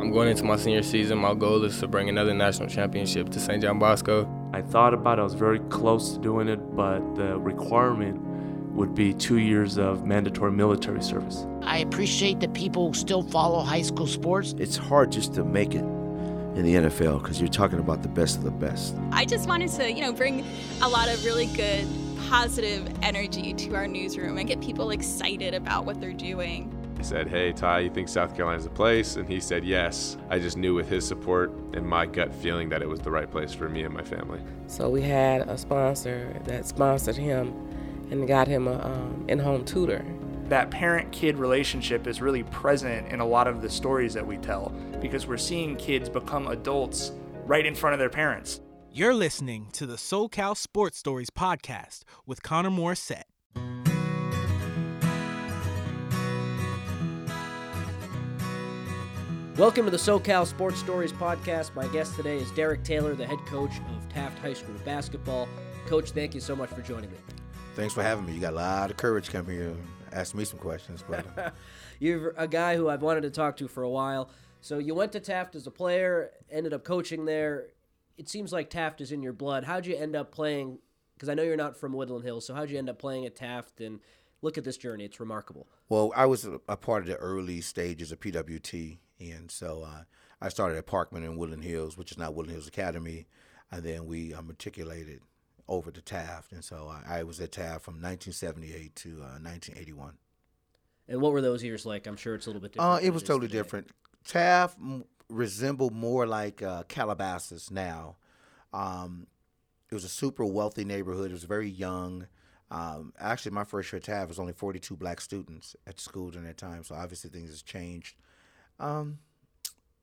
I'm going into my senior season. My goal is to bring another national championship to St. John Bosco. I thought about it. I was very close to doing it, but the requirement would be two years of mandatory military service. I appreciate that people still follow high school sports. It's hard just to make it in the NFL because you're talking about the best of the best. I just wanted to, you know, bring a lot of really good positive energy to our newsroom and get people excited about what they're doing. I said, Hey, Ty, you think South Carolina's a place? And he said, Yes. I just knew with his support and my gut feeling that it was the right place for me and my family. So we had a sponsor that sponsored him and got him a um, in-home tutor. That parent-kid relationship is really present in a lot of the stories that we tell because we're seeing kids become adults right in front of their parents. You're listening to the SoCal Sports Stories podcast with Connor Morissette. Welcome to the SoCal Sports Stories podcast. My guest today is Derek Taylor, the head coach of Taft High School basketball. Coach, thank you so much for joining me. Thanks for having me. You got a lot of courage coming here and ask me some questions. But uh, You're a guy who I've wanted to talk to for a while. So you went to Taft as a player, ended up coaching there. It seems like Taft is in your blood. How'd you end up playing? Because I know you're not from Woodland Hills. So how'd you end up playing at Taft? And look at this journey; it's remarkable. well, I was a, a part of the early stages of PWT, and so uh, I started at Parkman in Woodland Hills, which is now Woodland Hills Academy, and then we uh, matriculated over to Taft, and so I, I was at Taft from 1978 to uh, 1981. And what were those years like? I'm sure it's a little bit different. Uh, it was totally today. different. Taft m- resembled more like uh, Calabasas now. Um, it was a super wealthy neighborhood. It was very young. Um, actually, my first year at Taft was only 42 black students at school during that time, so obviously things has changed. Um,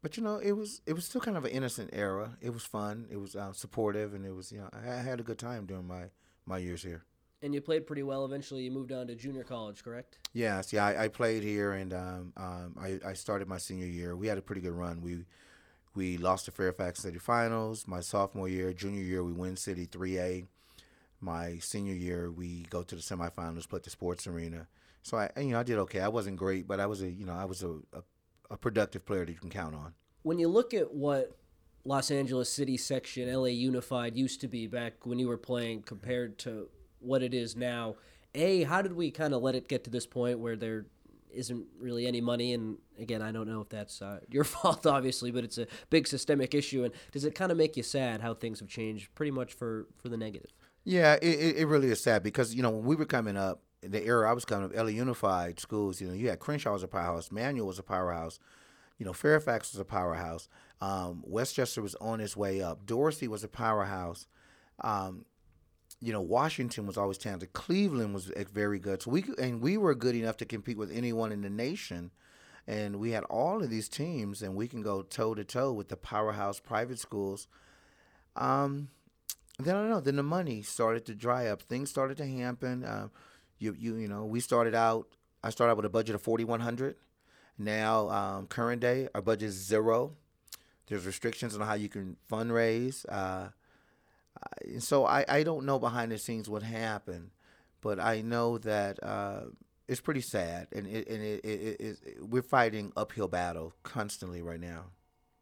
but you know, it was it was still kind of an innocent era. It was fun. It was uh, supportive, and it was you know I, I had a good time during my my years here. And you played pretty well. Eventually, you moved on to junior college, correct? Yes, yeah, I, I played here, and um, um, I, I started my senior year. We had a pretty good run. We we lost the Fairfax City Finals. My sophomore year, junior year, we win City three A. My senior year, we go to the semifinals, play the Sports Arena. So I, you know, I did okay. I wasn't great, but I was a, you know, I was a, a, a productive player that you can count on. When you look at what Los Angeles City section, LA Unified used to be back when you were playing compared to what it is now, A, how did we kind of let it get to this point where there isn't really any money? And again, I don't know if that's uh, your fault, obviously, but it's a big systemic issue. And does it kind of make you sad how things have changed pretty much for, for the negative? Yeah, it, it, really is sad because you know when we were coming up, the era I was coming up, LA Unified schools, you know, you had Crenshaw was a powerhouse, Manual was a powerhouse, you know, Fairfax was a powerhouse, um, Westchester was on its way up, Dorsey was a powerhouse, um, you know, Washington was always talented, Cleveland was very good, so we and we were good enough to compete with anyone in the nation. And we had all of these teams, and we can go toe to toe with the powerhouse private schools. Um, then I don't know. Then the money started to dry up. Things started to happen. Uh, you you you know, we started out. I started out with a budget of forty one hundred. Now, um, current day, our budget is zero. There's restrictions on how you can fundraise. Uh, and so I, I don't know behind the scenes what happened, but I know that uh, it's pretty sad, and it, and it, it, it, we're fighting uphill battle constantly right now.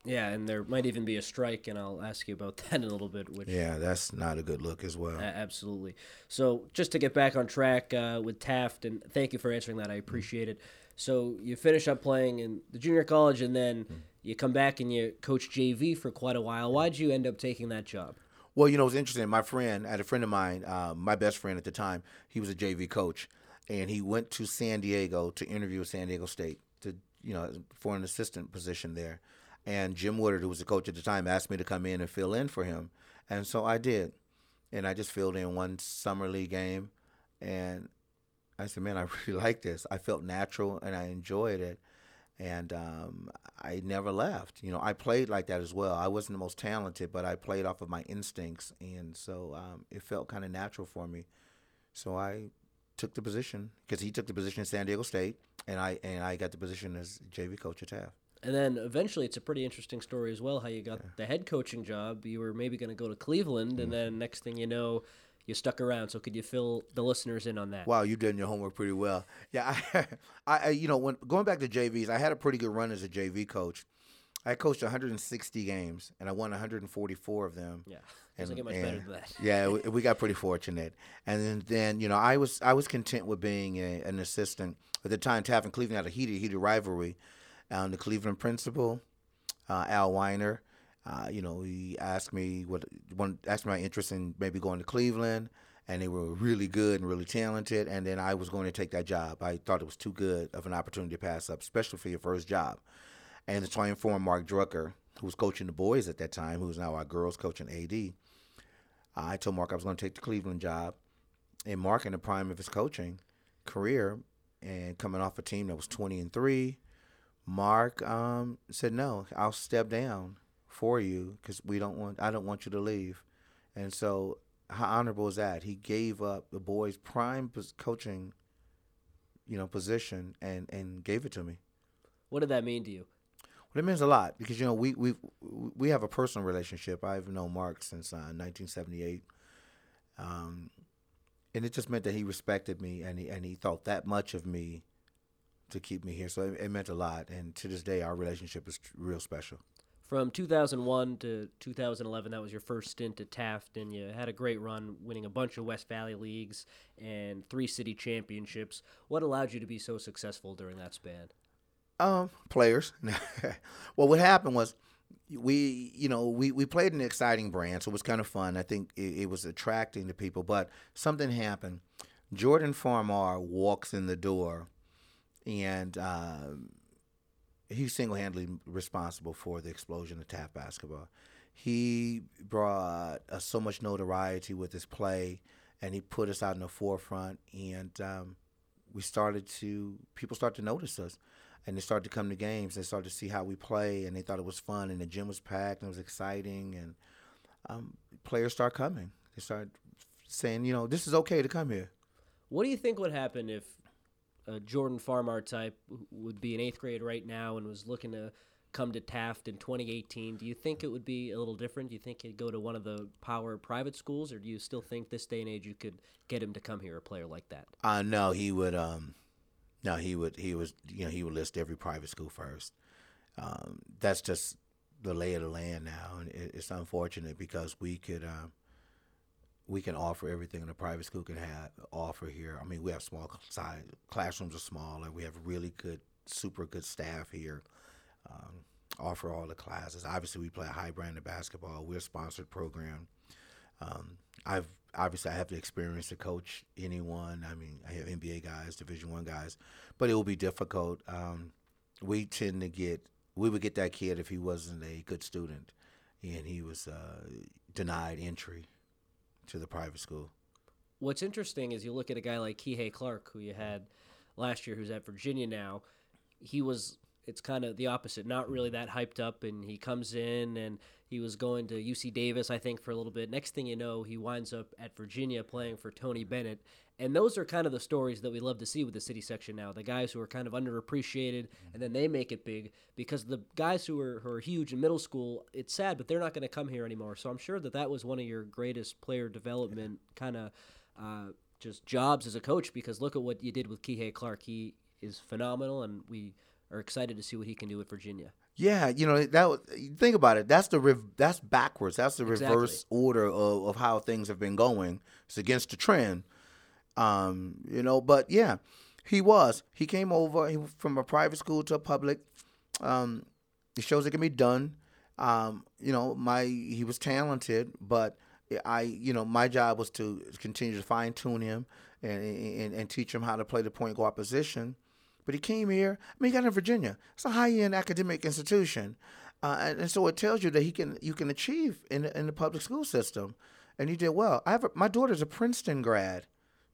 Yeah, and there might even be a strike, and I'll ask you about that in a little bit. Which Yeah, that's not a good look as well. A- absolutely. So just to get back on track uh, with Taft, and thank you for answering that. I appreciate it. So you finish up playing in the junior college, and then you come back and you coach JV for quite a while. Why'd you end up taking that job? Well, you know, it's interesting. My friend, I had a friend of mine, uh, my best friend at the time, he was a JV coach, and he went to San Diego to interview with San Diego State to, you know, for an assistant position there. And Jim Woodard, who was the coach at the time, asked me to come in and fill in for him, and so I did. And I just filled in one summer league game, and I said, "Man, I really like this. I felt natural, and I enjoyed it." and um, I never left. You know, I played like that as well. I wasn't the most talented, but I played off of my instincts, and so um, it felt kind of natural for me. So I took the position because he took the position at San Diego State, and I and I got the position as JV coach at Taft. And then eventually, it's a pretty interesting story as well. How you got the head coaching job. You were maybe going to go to Cleveland, and mm-hmm. then next thing you know, you stuck around. So could you fill the listeners in on that? Wow, you did your homework pretty well. Yeah, I, I, you know, when going back to JVs, I had a pretty good run as a JV coach. I coached 160 games, and I won 144 of them. Yeah, doesn't get much better than that. yeah, we, we, got pretty fortunate. And then, then, you know, I was I was content with being a, an assistant at the time. Taft and Cleveland had a heated heated rivalry. Um, the Cleveland principal, uh, Al Weiner, uh, you know, he asked me what one asked my interest in maybe going to Cleveland, and they were really good and really talented. And then I was going to take that job. I thought it was too good of an opportunity to pass up, especially for your first job. And so I informed Mark Drucker, who was coaching the boys at that time, who's now our girls coach and AD. I told Mark I was going to take the Cleveland job. And Mark, in the prime of his coaching career and coming off a team that was 20 and 3, Mark um, said, No, I'll step down for you because we don't want, I don't want you to leave. And so, how honorable is that? He gave up the boys' prime coaching, you know, position and, and gave it to me. What did that mean to you? Well, it means a lot because you know we we we have a personal relationship. I've known Mark since uh, 1978, um, and it just meant that he respected me and he and he thought that much of me to keep me here. So it, it meant a lot, and to this day, our relationship is real special. From 2001 to 2011, that was your first stint at Taft, and you had a great run, winning a bunch of West Valley leagues and three city championships. What allowed you to be so successful during that span? Um, players. well, what happened was we, you know, we, we played an exciting brand, so it was kind of fun. I think it, it was attracting to people, but something happened. Jordan Farmar walks in the door, and uh, he's single handedly responsible for the explosion of Taft basketball. He brought uh, so much notoriety with his play, and he put us out in the forefront, and um, we started to, people started to notice us and they started to come to games. They started to see how we play, and they thought it was fun. And the gym was packed, and it was exciting. And um, players start coming. They start saying, you know, this is okay to come here. What do you think would happen if a Jordan Farmar type would be in eighth grade right now and was looking to come to Taft in 2018? Do you think it would be a little different? Do you think he'd go to one of the power private schools, or do you still think this day and age you could get him to come here, a player like that? Uh, no, he would. Um, no, he would. He was. You know, he would list every private school first. Um, that's just the lay of the land now, and it, it's unfortunate because we could. Uh, we can offer everything a private school can have offer here. I mean, we have small size classrooms are smaller. We have really good, super good staff here. Um, offer all the classes. Obviously, we play high brand of basketball. We're a sponsored program. Um, I've obviously I have the experience to coach anyone. I mean, I have NBA guys, Division One guys, but it will be difficult. Um, we tend to get we would get that kid if he wasn't a good student, and he was uh, denied entry to the private school. What's interesting is you look at a guy like Kihei Clark, who you had last year, who's at Virginia now. He was it's kind of the opposite. Not really that hyped up, and he comes in and he was going to UC Davis, I think, for a little bit. Next thing you know, he winds up at Virginia playing for Tony Bennett, and those are kind of the stories that we love to see with the city section now. The guys who are kind of underappreciated, and then they make it big because the guys who are who are huge in middle school, it's sad, but they're not going to come here anymore. So I'm sure that that was one of your greatest player development kind of. Uh, just jobs as a coach because look at what you did with Kihei Clark. He is phenomenal, and we are excited to see what he can do with Virginia. Yeah, you know that. Think about it. That's the rev- that's backwards. That's the Exactly. reverse order of, of how things have been going. It's against the trend. Um, you know, but yeah, he was. He came over he, from a private school to a public. Um, it shows it can be done. Um, you know, my he was talented, but I, you know, my job was to continue to fine tune him and, and and teach him how to play the point guard position. But he came here. I mean, he got in Virginia. It's a high end academic institution, uh, and, and so it tells you that he can you can achieve in the, in the public school system, and he did well. I have a, my daughter's a Princeton grad,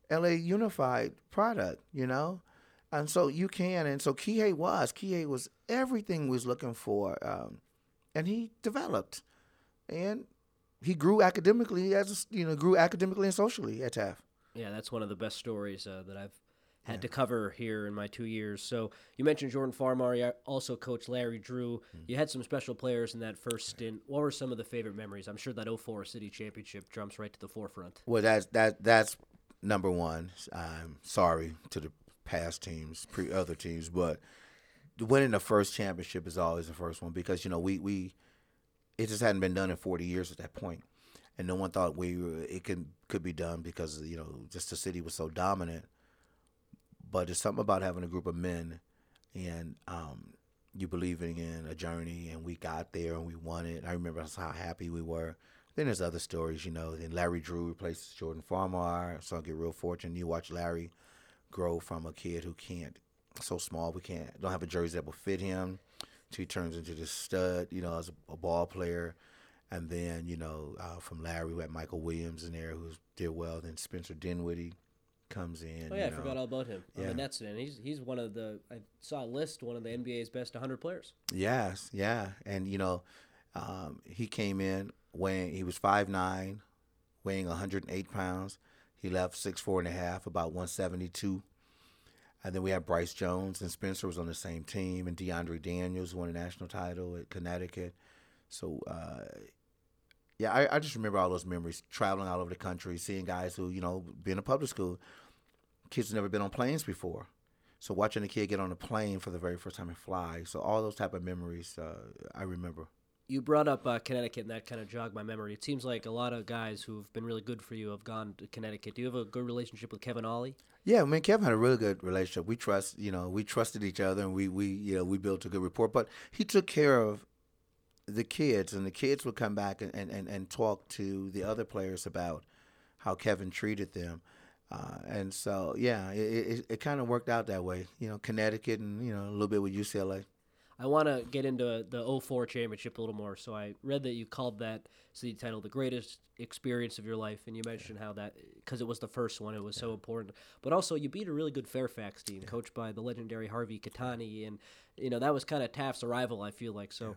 L.A. Unified product, you know, and so you can. And so Kihei was Kihei was everything we was looking for, um, and he developed, and he grew academically as you know grew academically and socially at Taft. Yeah, that's one of the best stories uh, that I've had to cover here in my two years. So you mentioned Jordan Farmar. You also coached Larry Drew. You had some special players in that first stint. What were some of the favorite memories? I'm sure that 04 City Championship jumps right to the forefront. Well, that's that that's number one. I'm sorry to the past teams, pre other teams, but winning the first championship is always the first one because you know we we it just hadn't been done in 40 years at that point, and no one thought we it could could be done because you know just the city was so dominant. But it's something about having a group of men, and um, you believing in a journey, and we got there and we won it. I remember how happy we were. Then there's other stories, you know. Then Larry Drew replaces Jordan Farmar, so I get real fortunate. You watch Larry grow from a kid who can't so small we can't don't have a jersey that will fit him. So he turns into this stud, you know, as a, a ball player. And then, you know, uh, from Larry, we had Michael Williams in there who did well. Then Spencer Dinwiddie comes in. Oh yeah, I know. forgot all about him on Yeah. the Nets. And he's he's one of the I saw a list one of the NBA's best 100 players. Yes, yeah, and you know, um, he came in weighing he was five nine, weighing 108 pounds. He left six four and a half, about 172. And then we had Bryce Jones and Spencer was on the same team, and DeAndre Daniels won a national title at Connecticut. So, uh, yeah, I, I just remember all those memories, traveling all over the country, seeing guys who, you know, being in public school, kids never been on planes before. So watching a kid get on a plane for the very first time and fly. So all those type of memories, uh, I remember. You brought up uh, Connecticut, and that kind of jogged my memory. It seems like a lot of guys who've been really good for you have gone to Connecticut. Do you have a good relationship with Kevin Ollie? Yeah, me and Kevin had a really good relationship. We trust, you know, we trusted each other, and we, we, you know, we built a good rapport. But he took care of the kids, and the kids would come back and, and, and, and talk to the other players about how Kevin treated them. Uh, and so, yeah, it, it, it kind of worked out that way. You know, Connecticut and, you know, a little bit with UCLA. I want to get into the 04 championship a little more. So I read that you called that city title the greatest experience of your life, and you mentioned how that because it was the first one, it was so important. But also, you beat a really good Fairfax team, coached by the legendary Harvey Kitani, and you know that was kind of Taft's arrival. I feel like so.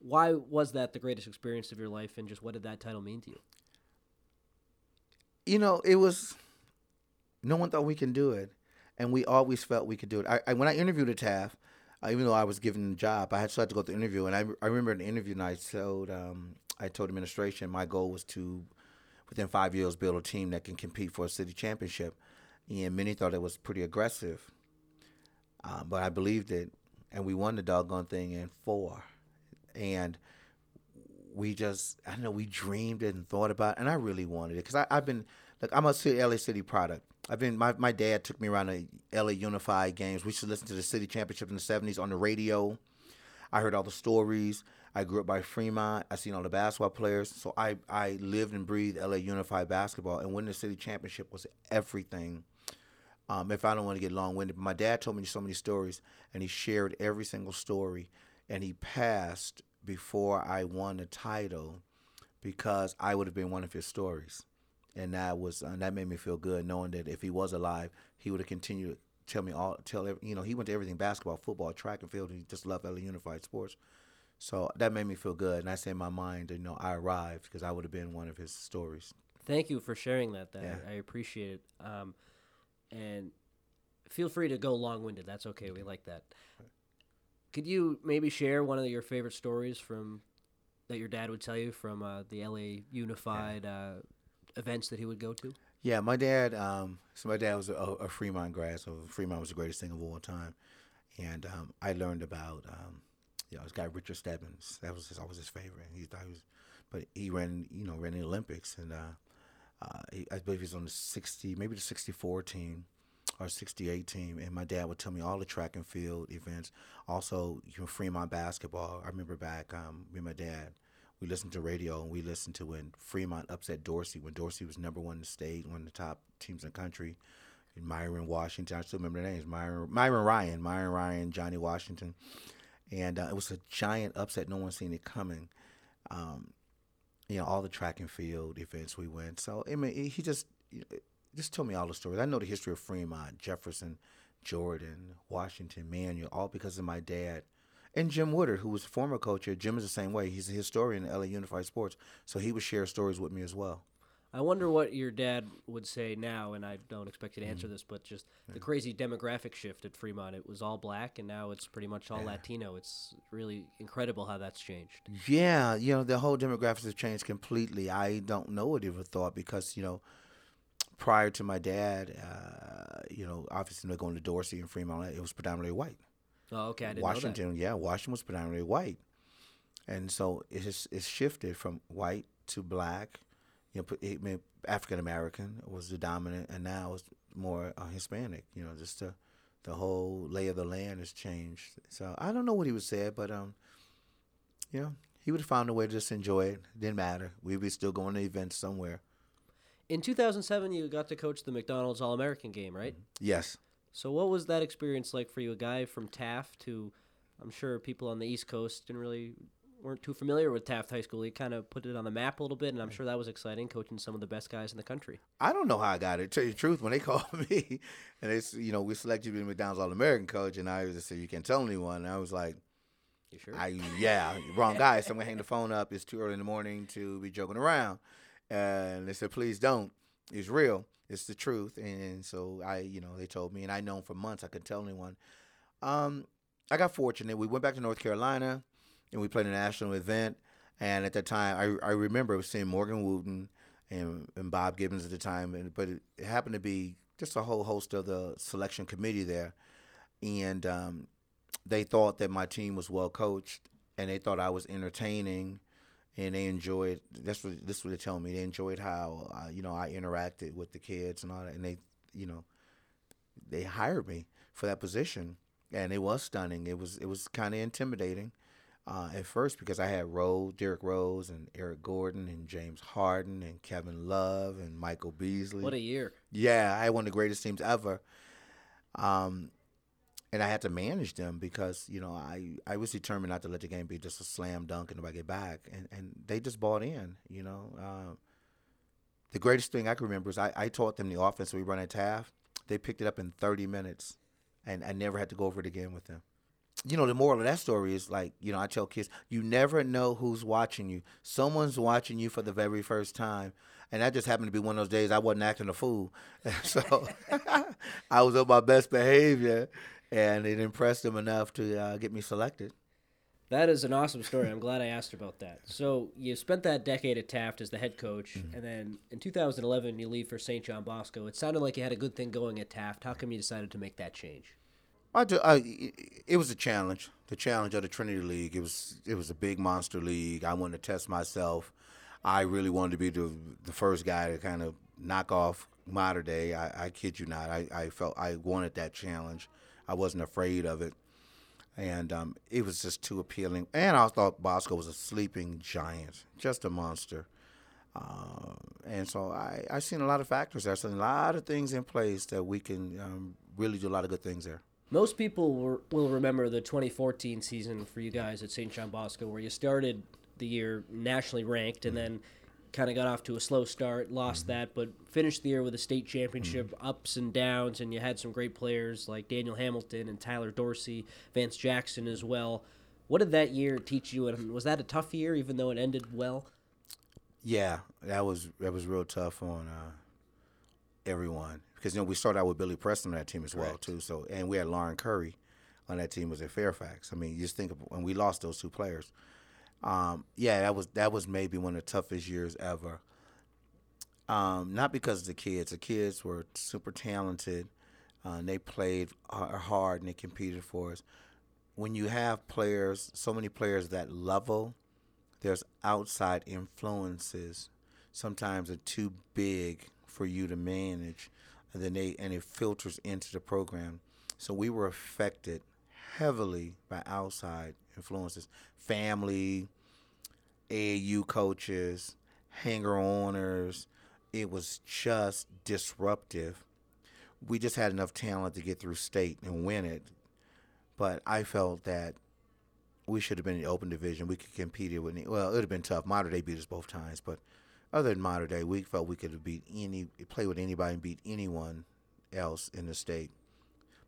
Why was that the greatest experience of your life, and just what did that title mean to you? you know, it was no one thought we can do it, and we always felt we could do it. I, I when I interviewed at Taft, even though I was given the job, I had still had to go to the interview, and I, I remember in the interview, and I told um, I told administration my goal was to within five years build a team that can compete for a city championship, and many thought it was pretty aggressive, uh, but I believed it, and we won the doggone thing in four, and we just I don't know we dreamed and thought about it, and I really wanted it because I've been like I'm a city, LA City product. I've been my, my dad took me around the LA Unified games. We used to listen to the city championship in the '70s on the radio. I heard all the stories. I grew up by Fremont. I seen all the basketball players. So I I lived and breathed LA Unified basketball, and winning the city championship was everything. Um, if I don't want to get long winded, my dad told me so many stories, and he shared every single story, and he passed before I won the title because I would have been one of his stories, and that was uh, that made me feel good knowing that if he was alive, he would have continued to tell me all tell every, you know he went to everything basketball, football, track and field. And he just loved LA Unified Sports, so that made me feel good, and I say in my mind, you know, I arrived because I would have been one of his stories. Thank you for sharing that. That Yeah. I appreciate it. Um, and feel free to go long winded. That's okay. We like that. Could you maybe share one of your favorite stories from that your dad would tell you from uh, the LA Unified uh, events that he would go to? Yeah, my dad. Um, so my dad was a, a Fremont grad, so Fremont was the greatest thing of all time, and um, I learned about um, you know this guy Richard Stebbins. That was his, always his favorite. He thought he was, but he ran you know ran the Olympics, and uh, uh, he, I believe he was on the sixty, maybe the sixty four team or 68 team and my dad would tell me all the track and field events also you know fremont basketball i remember back um, and my dad we listened to radio and we listened to when fremont upset dorsey when dorsey was number one in the state one of the top teams in the country and myron washington i still remember the names myron, myron ryan myron ryan johnny washington and uh, it was a giant upset no one seen it coming um, you know all the track and field events we went so i mean he just just told me all the stories. I know the history of Fremont, Jefferson, Jordan, Washington, Manual, all because of my dad. And Jim Woodard, who was a former coach here. Jim is the same way. He's a historian in LA Unified Sports. So he would share stories with me as well. I wonder what your dad would say now, and I don't expect you to Mm-hmm. answer this, but just the crazy demographic shift at Fremont. It was all black, and now it's pretty much all Yeah. Latino. It's really incredible how that's changed. Yeah, you know, the whole demographics have changed completely. I don't know what he would have thought because, you know, prior to my dad, uh, you know, obviously not going to Dorsey and Fremont, it was predominantly white. Oh, okay, I didn't know that. Washington, yeah, Washington was predominantly white, and so it's it's shifted from white to black. You know, I mean, African American was the dominant, and now it's more uh, Hispanic. You know, just the the whole lay of the land has changed. So I don't know what he would say, but um, you know, he would have found a way to just enjoy it. Didn't matter. We'd be still going to events somewhere. In 2007, you got to coach the McDonald's All American game, right? Yes. So, what was that experience like for you? A guy from Taft, who I'm sure people on the East Coast didn't really weren't too familiar with Taft High School. He kind of put it on the map a little bit, and I'm sure that was exciting, coaching some of the best guys in the country. I don't know how I got it. Tell you the truth, when they called me and they, s- you know, we selected you to be McDonald's All American coach, and I just said you can't tell anyone. And I was like, You sure? I yeah, wrong guy. So I'm gonna hang the phone up. It's too early in the morning to be joking around. And they said, please don't. It's real. It's the truth. And so I, you know, they told me, and I known for months I couldn't tell anyone. Um, I got fortunate. We went back to North Carolina, and we played a national event. And at that time, I I remember seeing Morgan Wootten and, and Bob Gibbons at the time. And but it, it happened to be just a whole host of the selection committee there, and um, they thought that my team was well coached, and they thought I was entertaining, and they enjoyed. That's what this what they tell me. They enjoyed how uh, you know I interacted with the kids and all that, and they you know they hired me for that position, and it was stunning. It was it was kind of intimidating uh, at first because I had Rose, Derrick Rose, and Eric Gordon, and James Harden, and Kevin Love, and Michael Beasley. What a year! Yeah, I had one of the greatest teams ever. Um, and I had to manage them because you know I, I was determined not to let the game be just a slam dunk and nobody get back, and and they just bought in. You know, um, the greatest thing I can remember is I, I taught them the offense we run at Taft. They picked it up in 30 minutes, and I never had to go over it again with them. You know, the moral of that story is like, you know, I tell kids, you never know who's watching you. Someone's watching you for the very first time. And that just happened to be one of those days I wasn't acting a fool. so I was on my best behavior, and it impressed them enough to uh, get me selected. That is an awesome story. I'm glad I asked about that. So you spent that decade at Taft as the head coach, Mm-hmm. and then in 2011 you leave for St. John Bosco. It sounded like you had a good thing going at Taft. How come you decided to make that change? I, do, I it was a challenge. The challenge of the Trinity League. It was it was a big monster league. I wanted to test myself. I really wanted to be the the first guy to kind of knock off Mater Dei. I, I kid you not. I, I felt I wanted that challenge. I wasn't afraid of it, and um, it was just too appealing. And I thought Bosco was a sleeping giant, just a monster. Uh, and so I I seen a lot of factors there. So a lot of things in place that we can um, really do a lot of good things there. Most people will, will remember the 2014 season for you guys at St. John Bosco, where you started the year nationally ranked and then kind of got off to a slow start, lost that, but finished the year with a state championship, ups and downs, and you had some great players like Daniel Hamilton and Tyler Dorsey, Vance Jackson as well. What did that year teach you, and was that a tough year, even though it ended well? Yeah, that was that was real tough on uh, everyone because you know we started out with Billy Preston on that team as well too. So and we had Lauren Curry on that team was at Fairfax. I mean, you just think of when we lost those two players. Um, yeah, that was that was maybe one of the toughest years ever. Um, not because of the kids. The kids were super talented. Uh, and they played hard and they competed for us. When you have players, so many players that level, there's outside influences sometimes are too big for you to manage and then they and it filters into the program so we were affected heavily by outside influences family AAU coaches hanger oners it was just disruptive we just had enough talent to get through state and win it but I felt that we should have been in the open division. We could compete it with. any- Well, it would have been tough. Mater Dei beat us both times, but other than Mater Dei, we felt we could have beat any, play with anybody and beat anyone else in the state.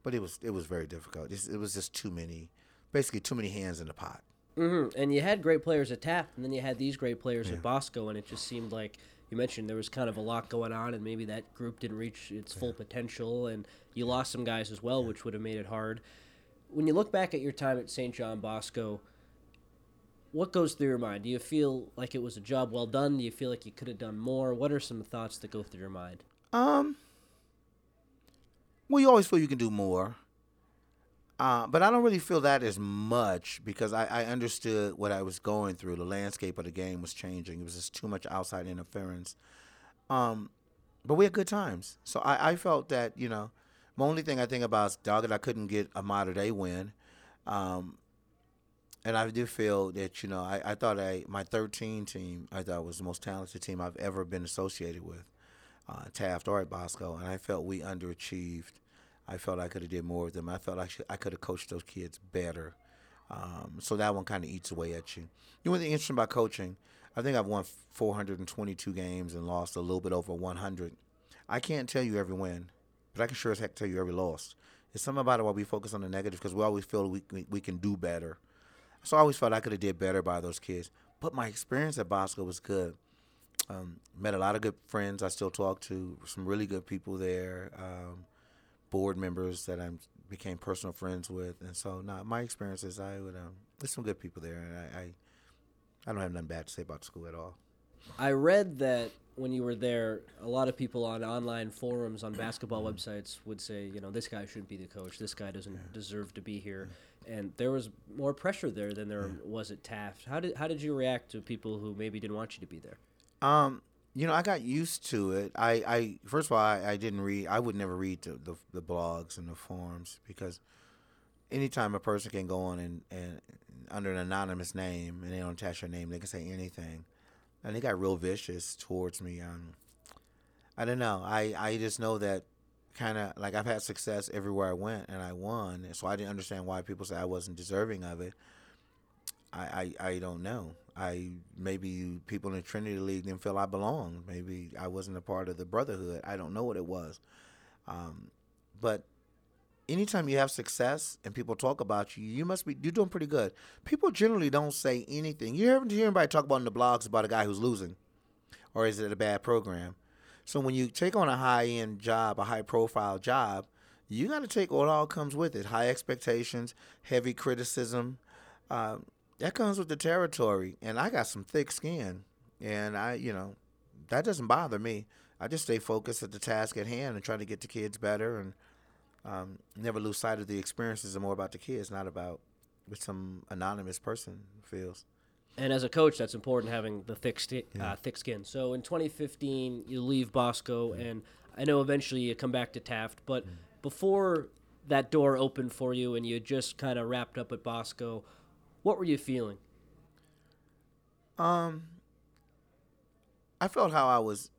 But it was it was very difficult. It's- It was just too many, basically too many hands in the pot. hmm And you had great players at Taft, and then you had these great players at Bosco, and it just seemed like you mentioned there was kind of a lot going on, and maybe that group didn't reach its full potential, and you lost some guys as well, which would have made it hard. When you look back at your time at St. John Bosco, what goes through your mind? Do you feel like it was a job well done? Do you feel like you could have done more? What are some thoughts that go through your mind? Um. Well, you always feel you can do more. Uh, but I don't really feel that as much because I, I understood what I was going through. The landscape of the game was changing. It was just too much outside interference. Um, but we had good times. So I, I felt that, you know, my only thing I think about is dog that I couldn't get a Mater Dei win. Um, and I do feel that, you know, I, I thought I, my 13 team, I thought was the most talented team I've ever been associated with, uh, Taft or at Bosco. And I felt we underachieved. I felt I could have did more with them. I felt I, I could have coached those kids better. Um, so that one kind of eats away at you. You know what's interesting about coaching? I think I've won 422 games and lost a little bit over 100. I can't tell you every win, but I can sure as heck tell you every loss. It's something about it why we focus on the negative because we always feel we, we, we can do better. So I always felt I could have did better by those kids. But my experience at Bosco was good. Um, met a lot of good friends I still talk to, some really good people there, um, board members that I became personal friends with. And so, nah, my experiences, I would, um, there's some good people there. And I, I, I don't have nothing bad to say about the school at all. I read that when you were there, a lot of people on online forums on basketball websites would say, you know, this guy shouldn't be the coach. This guy doesn't deserve to be here. And there was more pressure there than there was at Taft. How did how did you react to people who maybe didn't want you to be there? Um, you know, I got used to it. I, I first of all, I, I didn't read. I would never read the, the, the blogs and the forums because anytime a person can go on and, and under an anonymous name and they don't attach their name, they can say anything, and they got real vicious towards me. Um, I don't know. I I just know that kind of like I've had success everywhere I went and I won, so I didn't understand why people say I wasn't deserving of it. I, I, I don't know. I maybe people in the Trinity League didn't feel I belonged. Maybe I wasn't a part of the brotherhood. I don't know what it was. Um, but anytime you have success and people talk about you, you must be you're doing pretty good. People generally don't say anything. You haven't hear anybody talk about in the blogs about a guy who's losing, or is it a bad program? So when you take on a high end job, a high profile job, you got to take what all comes with it: high expectations, heavy criticism. Um, that comes with the territory, and I got some thick skin, and I, you know, that doesn't bother me. I just stay focused at the task at hand and try to get the kids better, and um, never lose sight of the experiences are more about the kids, not about what some anonymous person feels. And as a coach, that's important having the thick sti- Yeah. uh, thick skin. So in 2015, you leave Bosco, and I know eventually you come back to Taft. But before that door opened for you, and you just kind of wrapped up at Bosco, what were you feeling? Um, I felt how I was.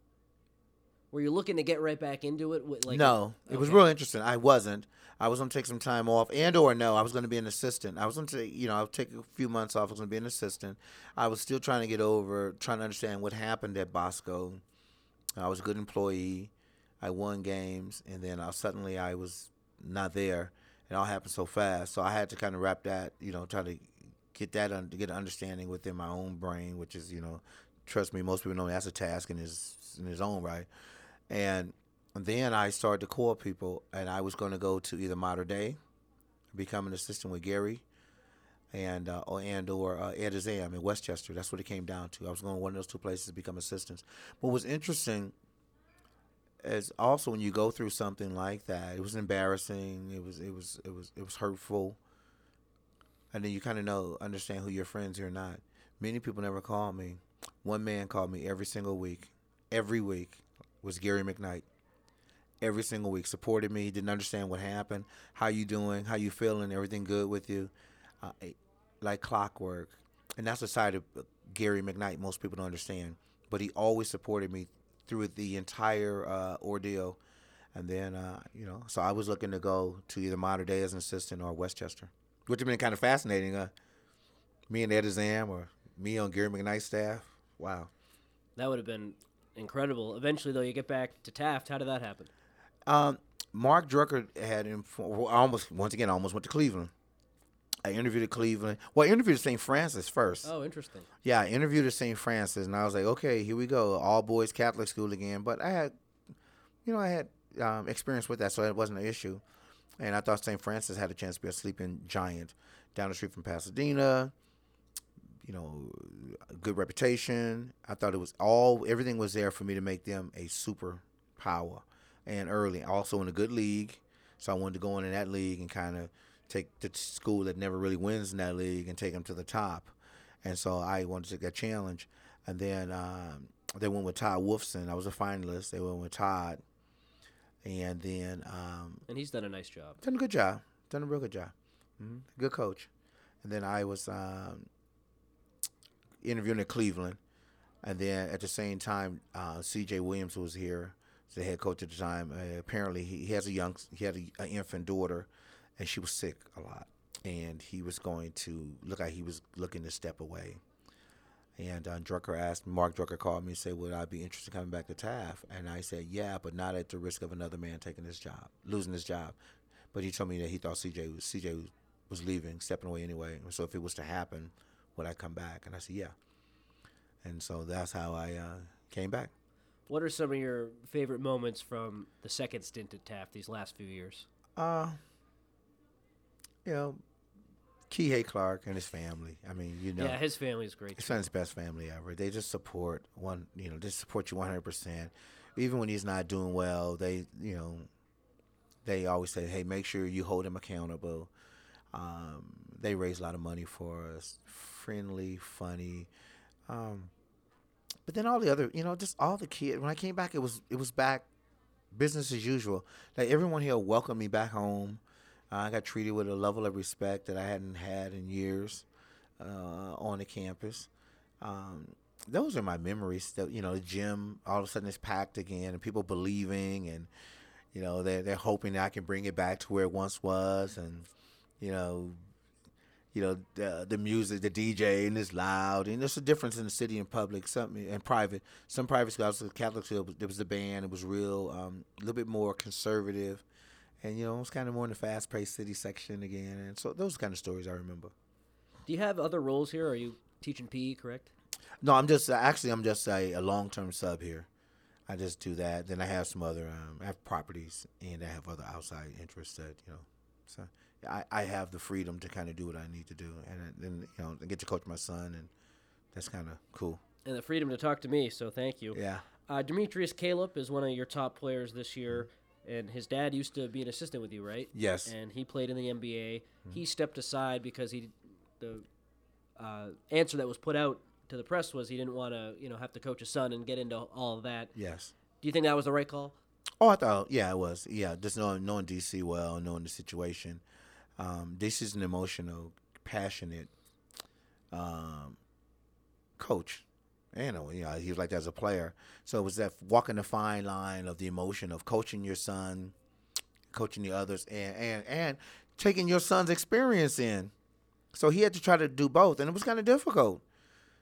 Were you looking to get right back into it? With, like no, it was Okay. real interesting. I wasn't. I was going to take some time off, and or no, I was going to be an assistant. I was going to, take, you know, I'll take a few months off. I was going to be an assistant. I was still trying to get over, trying to understand what happened at Bosco. I was a good employee. I won games, and then I, suddenly I was not there. It all happened so fast, so I had to kind of wrap that, you know, try to get that un- get an understanding within my own brain, which is, you know, trust me, most people know that's a task in his in his own right. And then I started to call people, and I was going to go to either Mater Dei, become an assistant with Gary, and uh, or and or uh, Ed Azzam in Westchester. That's what it came down to. I was going to one of those two places to become assistants. What was interesting is also when you go through something like that, it was embarrassing. It was it was it was it was hurtful, and then you kind of know understand who your friends are not. Many people never called me. One man called me every single week. Every week was Gary McKnight every single week. Supported me. Didn't understand what happened. How you doing? How you feeling? Everything good with you? Uh, like clockwork. And that's the side of Gary McKnight most people don't understand. But he always supported me through the entire uh, ordeal. And then, uh, you know, so I was looking to go to either Mater Dei as an assistant or Westchester, which would have been kind of fascinating. Uh, me and Ed Azzam or me on Gary McKnight's staff. Wow. That would have been incredible. Eventually, though, you get back to Taft. How did that happen? Um, Mark Drucker had informed, I almost once again I almost went to Cleveland. I interviewed at Cleveland. Well, I interviewed at St. Francis first. Oh, interesting. Yeah, I interviewed at St. Francis, and I was like, okay, here we go, all boys Catholic school again. But I had, you know, I had um, experience with that, so it wasn't an issue. And I thought St. Francis had a chance to be a sleeping giant down the street from Pasadena. You know, good reputation. I thought it was all everything was there for me to make them a super power, and early. Also in a good league, so I wanted to go in, in that league and kind of take the school that never really wins in that league and take them to the top. And so I wanted to take that challenge. And then um, they went with Todd Wolfson. I was a finalist. They went with Todd. And then um, And he's done a nice job. done a good job. Done a real good job. hmm Good coach. And then I was um, interviewing at Cleveland. And then at the same time, uh, C.J. Williams was here, the head coach at the time. Uh, apparently, he, he has a young, he had an infant daughter, and she was sick a lot. And he was going to look like he was looking to step away. And uh, Drucker asked, Mark Drucker called me and said, Would I be interested in coming back to Taft? And I said, Yeah, but not at the risk of another man taking his job, losing his job. But he told me that he thought CJ was, CJ was leaving, stepping away anyway. So if it was to happen, would I come back? And I said, Yeah. And so that's how I uh, came back. What are some of your favorite moments from the second stint at Taft these last few years? Uh, you know, Kihei Clark and his family. I mean, you know, Yeah, his family is great. His son's best family ever. They just support one. You know, they support you one hundred percent. Even when he's not doing well, they you know, they always say, "Hey, make sure you hold him accountable." Um, they raise a lot of money for us. Friendly, funny. Um, but then all the other, you know, just all the kids. When I came back, it was it was back business as usual. Like everyone here welcomed me back home. I got treated with a level of respect that I hadn't had in years uh, on the campus. Um, those are my memories. That you know, the gym all of a sudden is packed again, and people believing, and you know, they're they're hoping that I can bring it back to where it once was, and you know, you know, the, the music, the DJ, and it's loud, and there's a difference in the city and public, some and private. Some private schools, Catholic school, there was the band, it was real, um, a little bit more conservative, and you know, it was kind of more in the fast-paced city section again, and so those kind of stories I remember. Do you have other roles here? Are you teaching PE, correct? No, I'm just actually I'm just a, a long term sub here. I just do that. Then I have some other um, I have properties and I have other outside interests that you know. So I, I have the freedom to kind of do what I need to do, and then you know I get to coach my son, and that's kind of cool. And the freedom to talk to me, so thank you. Yeah. Uh, Demetrius Calip is one of your top players this year, and his dad used to be an assistant with you, right? Yes. And he played in the NBA. He stepped aside because he, the uh, answer that was put out to the press was he didn't want to, you know, have to coach his son and get into all of that. Yes. Do you think that was the right call? Oh, I thought yeah, it was yeah. Just knowing knowing DC well, knowing the situation. Um, is an emotional, passionate um, coach. And you know, he was like that as a player. So it was that walking the fine line of the emotion of coaching your son, coaching the others, and and and taking your son's experience in. So he had to try to do both, and it was kind of difficult.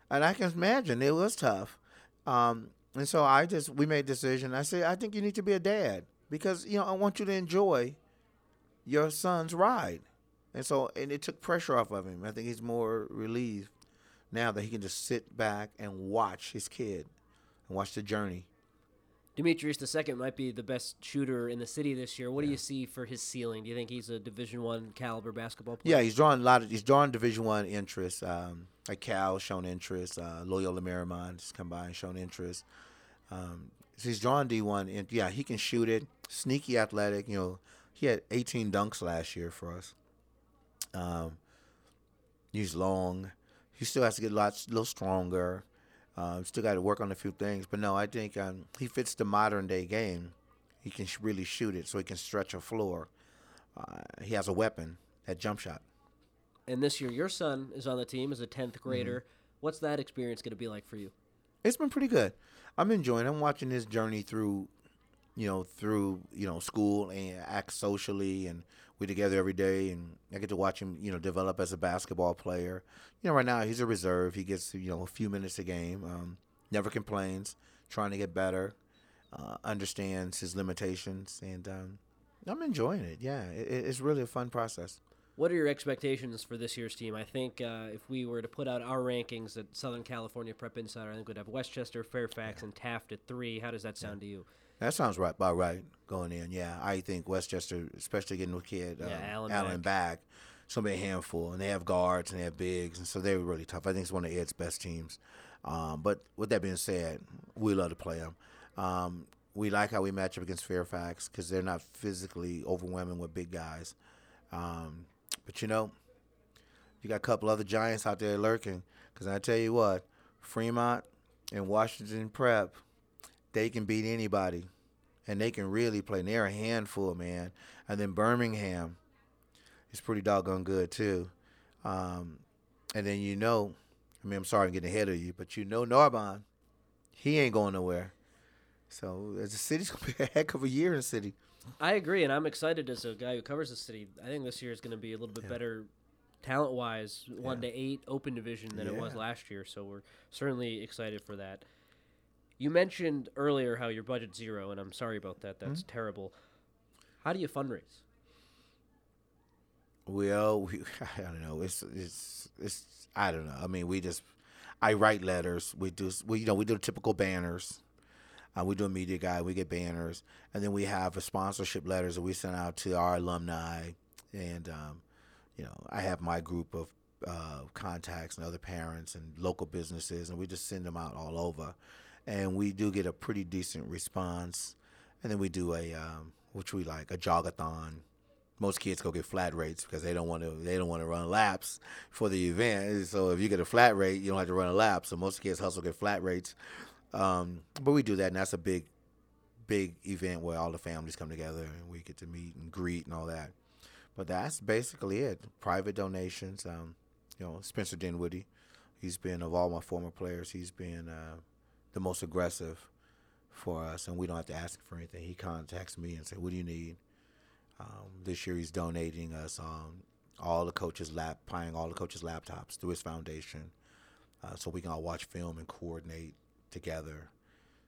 And I can imagine it was tough. Um, and so I just we made a decision. I said I think you need to be a dad because you know I want you to enjoy your son's ride. And so and it took pressure off of him. I think he's more relieved now that he can just sit back and watch his kid and watch the journey. Demetrius II might be the best shooter in the city this year. What do you see for his ceiling? Do you think he's a Division One caliber basketball player? Yeah, he's drawing a lot of he's drawing Division One interest. Um, like Cal shown interest, uh, Loyola Marymount has come by and shown interest. Um, so he's drawing D one, and yeah, he can shoot it. Sneaky, athletic. You know, he had 18 dunks last year for us. Um, he's long. He still has to get a lot, a little stronger. Uh, still got to work on a few things, but no, I think um, he fits the modern day game. He can sh- really shoot it, so he can stretch a floor. Uh, he has a weapon, that jump shot. And this year, your son is on the team as a 10th grader. What's that experience going to be like for you? It's been pretty good. I'm enjoying. I'm watching his journey through, you know, through you know school and act socially, and we together every day, and I get to watch him, you know, develop as a basketball player. You know, right now he's a reserve. He gets you know a few minutes a game. Um, never complains. Trying to get better. Uh, understands his limitations, and um, I'm enjoying it. Yeah, it, it's really a fun process. What are your expectations for this year's team? I think uh, if we were to put out our rankings at Southern California Prep Insider, I think we'd have Westchester, Fairfax, and Taft at three. How does that sound to you? That sounds right, about right going in. Yeah, I think Westchester, especially getting a kid, um, Yeah, Allen Allen back, it's gonna be a handful, and they have guards and they have bigs, and so they're really tough. I think it's one of Ed's best teams. Um, but with that being said, we love to play them. Um, we like how we match up against Fairfax because they're not physically overwhelming with big guys. Um, But you know, you got a couple other giants out there lurking. Because I tell you what, Fremont and Washington Prep, they can beat anybody. And they can really play. And they're a handful, man. And then Birmingham is pretty doggone good, too. Um, and then you know, I mean, I'm sorry I'm getting ahead of you, but you know Narbonne, he ain't going nowhere. So as a city's gonna be a heck of a year in the city. I agree, and I'm excited as a guy who covers the city. I think this year is going to be a little bit Yeah. better talent wise, one Yeah. to eight open division than it was last year. So we're certainly excited for that. You mentioned earlier how your budget's zero, and I'm sorry about that. That's Mm-hmm. terrible. How do you fundraise? Well, we, I don't know. It's it's it's I don't know. I mean, we just I write letters. We do we you know we do typical banners. Uh, we do a media guide. We get banners, and then we have a sponsorship letters that we send out to our alumni. And um, you know, I have my group of uh, contacts and other parents and local businesses, and we just send them out all over. And we do get a pretty decent response. And then we do a um, which we like a jogathon most kids go get flat rates because they don't want to they don't want to run laps for the event. So if you get a flat rate, you don't have to run a lap. So most kids hustle get flat rates. Um, but we do that, and that's a big, big event where all the families come together and we get to meet and greet and all that. But that's basically it. Private donations. Um, you know, Spencer Dinwiddie, he's been of all my former players, he's been uh, the most aggressive for us, and we don't have to ask for anything. He contacts me and says, "What do you need?" Um, this year, he's donating us um, all the coaches' lap, buying all the coaches' laptops through his foundation, uh, so we can all watch film and coordinate together.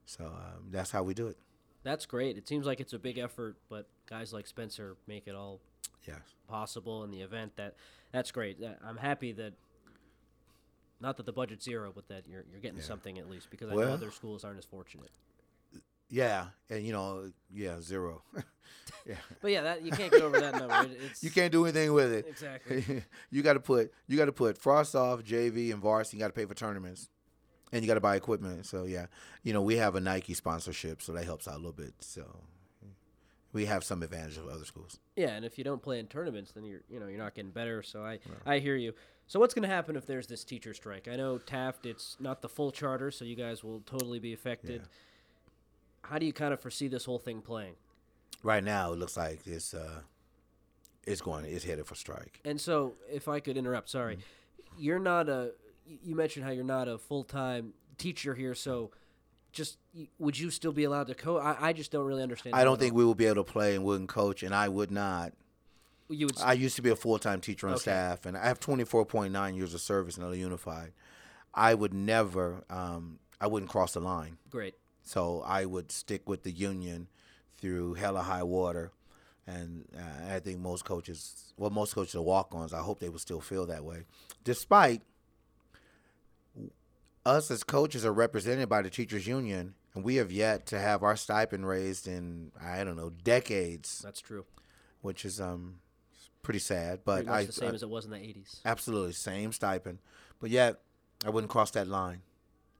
So um, that's how we do it. That's great. It seems like it's a big effort, but guys like Spencer make it all Yes. possible in the event. That that's great. I'm happy that not that the budget's zero, but that you're you're getting Yeah. something at least because I know other schools aren't as fortunate. Yeah, and you know, yeah, zero. yeah. But yeah, that you can't get over that number. It, You can't do anything with it. Exactly. you got to put you got to put frost off JV and varsity. You got to pay for tournaments, and you got to buy equipment. So yeah, you know we have a Nike sponsorship, so that helps out a little bit. So we have some advantage of other schools. Yeah, and if you don't play in tournaments, then you're you know you're not getting better. So I I hear you. So what's going to happen if there's this teacher strike? I know Taft, it's not the full charter, so you guys will totally be affected. How do you kind of foresee this whole thing playing? Right now, it looks like it's uh, it's going it's headed for strike. And so, if I could interrupt, sorry, you're not a. You mentioned how you're not a full time teacher here, so just would you still be allowed to coach? I, I just don't really understand. I don't think we will be able to play and wouldn't coach, and I would not. you would. I used to be a full time teacher on Okay. staff, and I have 24.9 years of service in LA Unified. I would never, um, I wouldn't cross the line. Great. So I would stick with the union through hella high water. And uh, I think most coaches, well, most coaches are walk ons. I hope they would still feel that way. Despite us as coaches are represented by the teachers union, and we have yet to have our stipend raised in, I don't know, decades, That's true. which is um pretty sad. But Pretty I, the same I- as it was in the '80s. Absolutely, same stipend. But yet, I wouldn't cross that line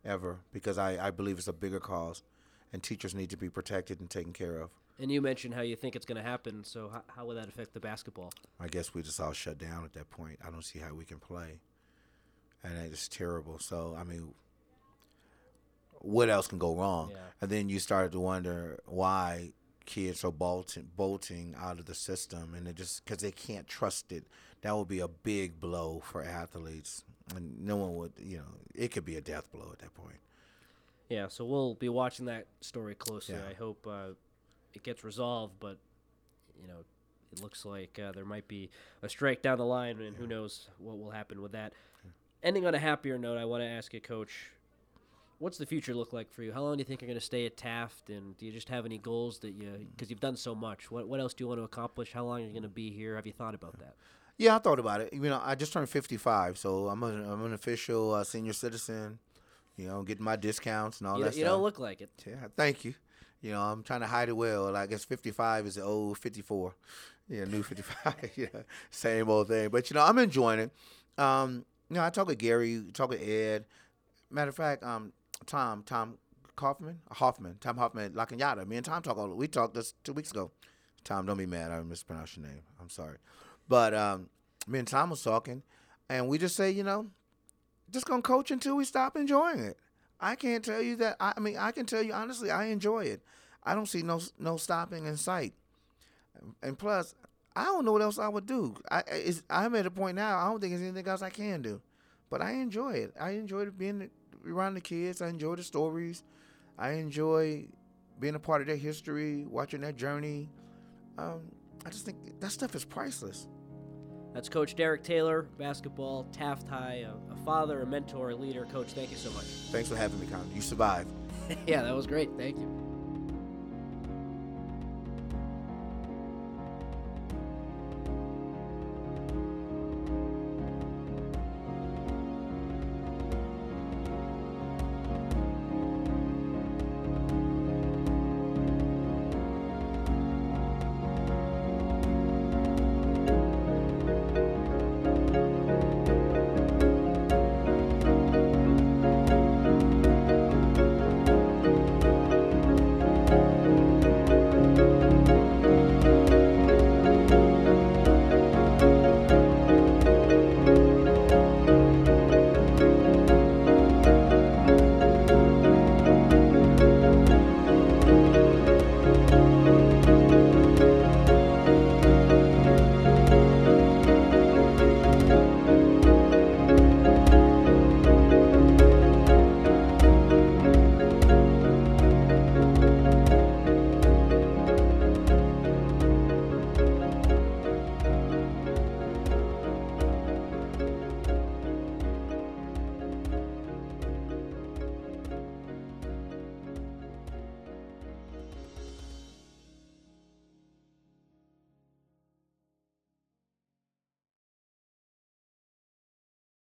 ever because I, I believe it's a bigger cause, and teachers need to be protected and taken care of. And you mentioned how you think it's going to happen. So how, how would that affect the basketball? I guess we just all shut down at that point. I don't see how we can play, and it's terrible. So I mean, what else can go wrong? Yeah. And then you started to wonder why kids are bolting bolting out of the system, and it just because they can't trust it. That would be a big blow for athletes, and no one would. You know, it could be a death blow at that point. Yeah, so we'll be watching that story closely. Yeah. I hope uh, it gets resolved, but you know, it looks like uh, there might be a strike down the line, and who knows what will happen with that. Ending on a happier note, I want to ask you, Coach, what's the future look like for you? How long do you think you're going to stay at Taft, and do you just have any goals that you? Because you've done so much. What What else do you want to accomplish? How long are you going to be here? Have you thought about that? Yeah, I thought about it. You know, I just turned 55, so I'm, a, I'm an official uh, senior citizen. You know, getting my discounts and all you, that you stuff. don't look like it. Yeah, thank you. You know, I'm trying to hide it well. I guess 55 is the old 54. Yeah, new 55. yeah, same old thing. But you know, I'm enjoying it. Um, you know, I talk with Gary, talk with Ed. Matter of fact, um, Tom, Tom Kaufman, Hoffman, Tom Hoffman, La Cañada. Me and Tom talk all. We talked this two weeks ago. Tom, don't be mad. I mispronounced your name. I'm sorry, but um, me and Tom was talking, and we just say, you know, just gonna coach until we stop enjoying it. I can't tell you that. I, I mean, I can tell you honestly, I enjoy it. I don't see no no stopping in sight. And plus, I don't know what else I would do. I it's, I'm at a point now. I don't think there's anything else I can do. But I enjoy it. I enjoy being around the kids. I enjoy the stories. I enjoy being a part of their history, watching their journey. Um, I just think that stuff is priceless. That's Coach Derek Taylor, basketball, Taft High, a, a father, a mentor, a leader. Coach, thank you so much. Thanks for having me, Con. You survived. yeah, that was great. Thank you.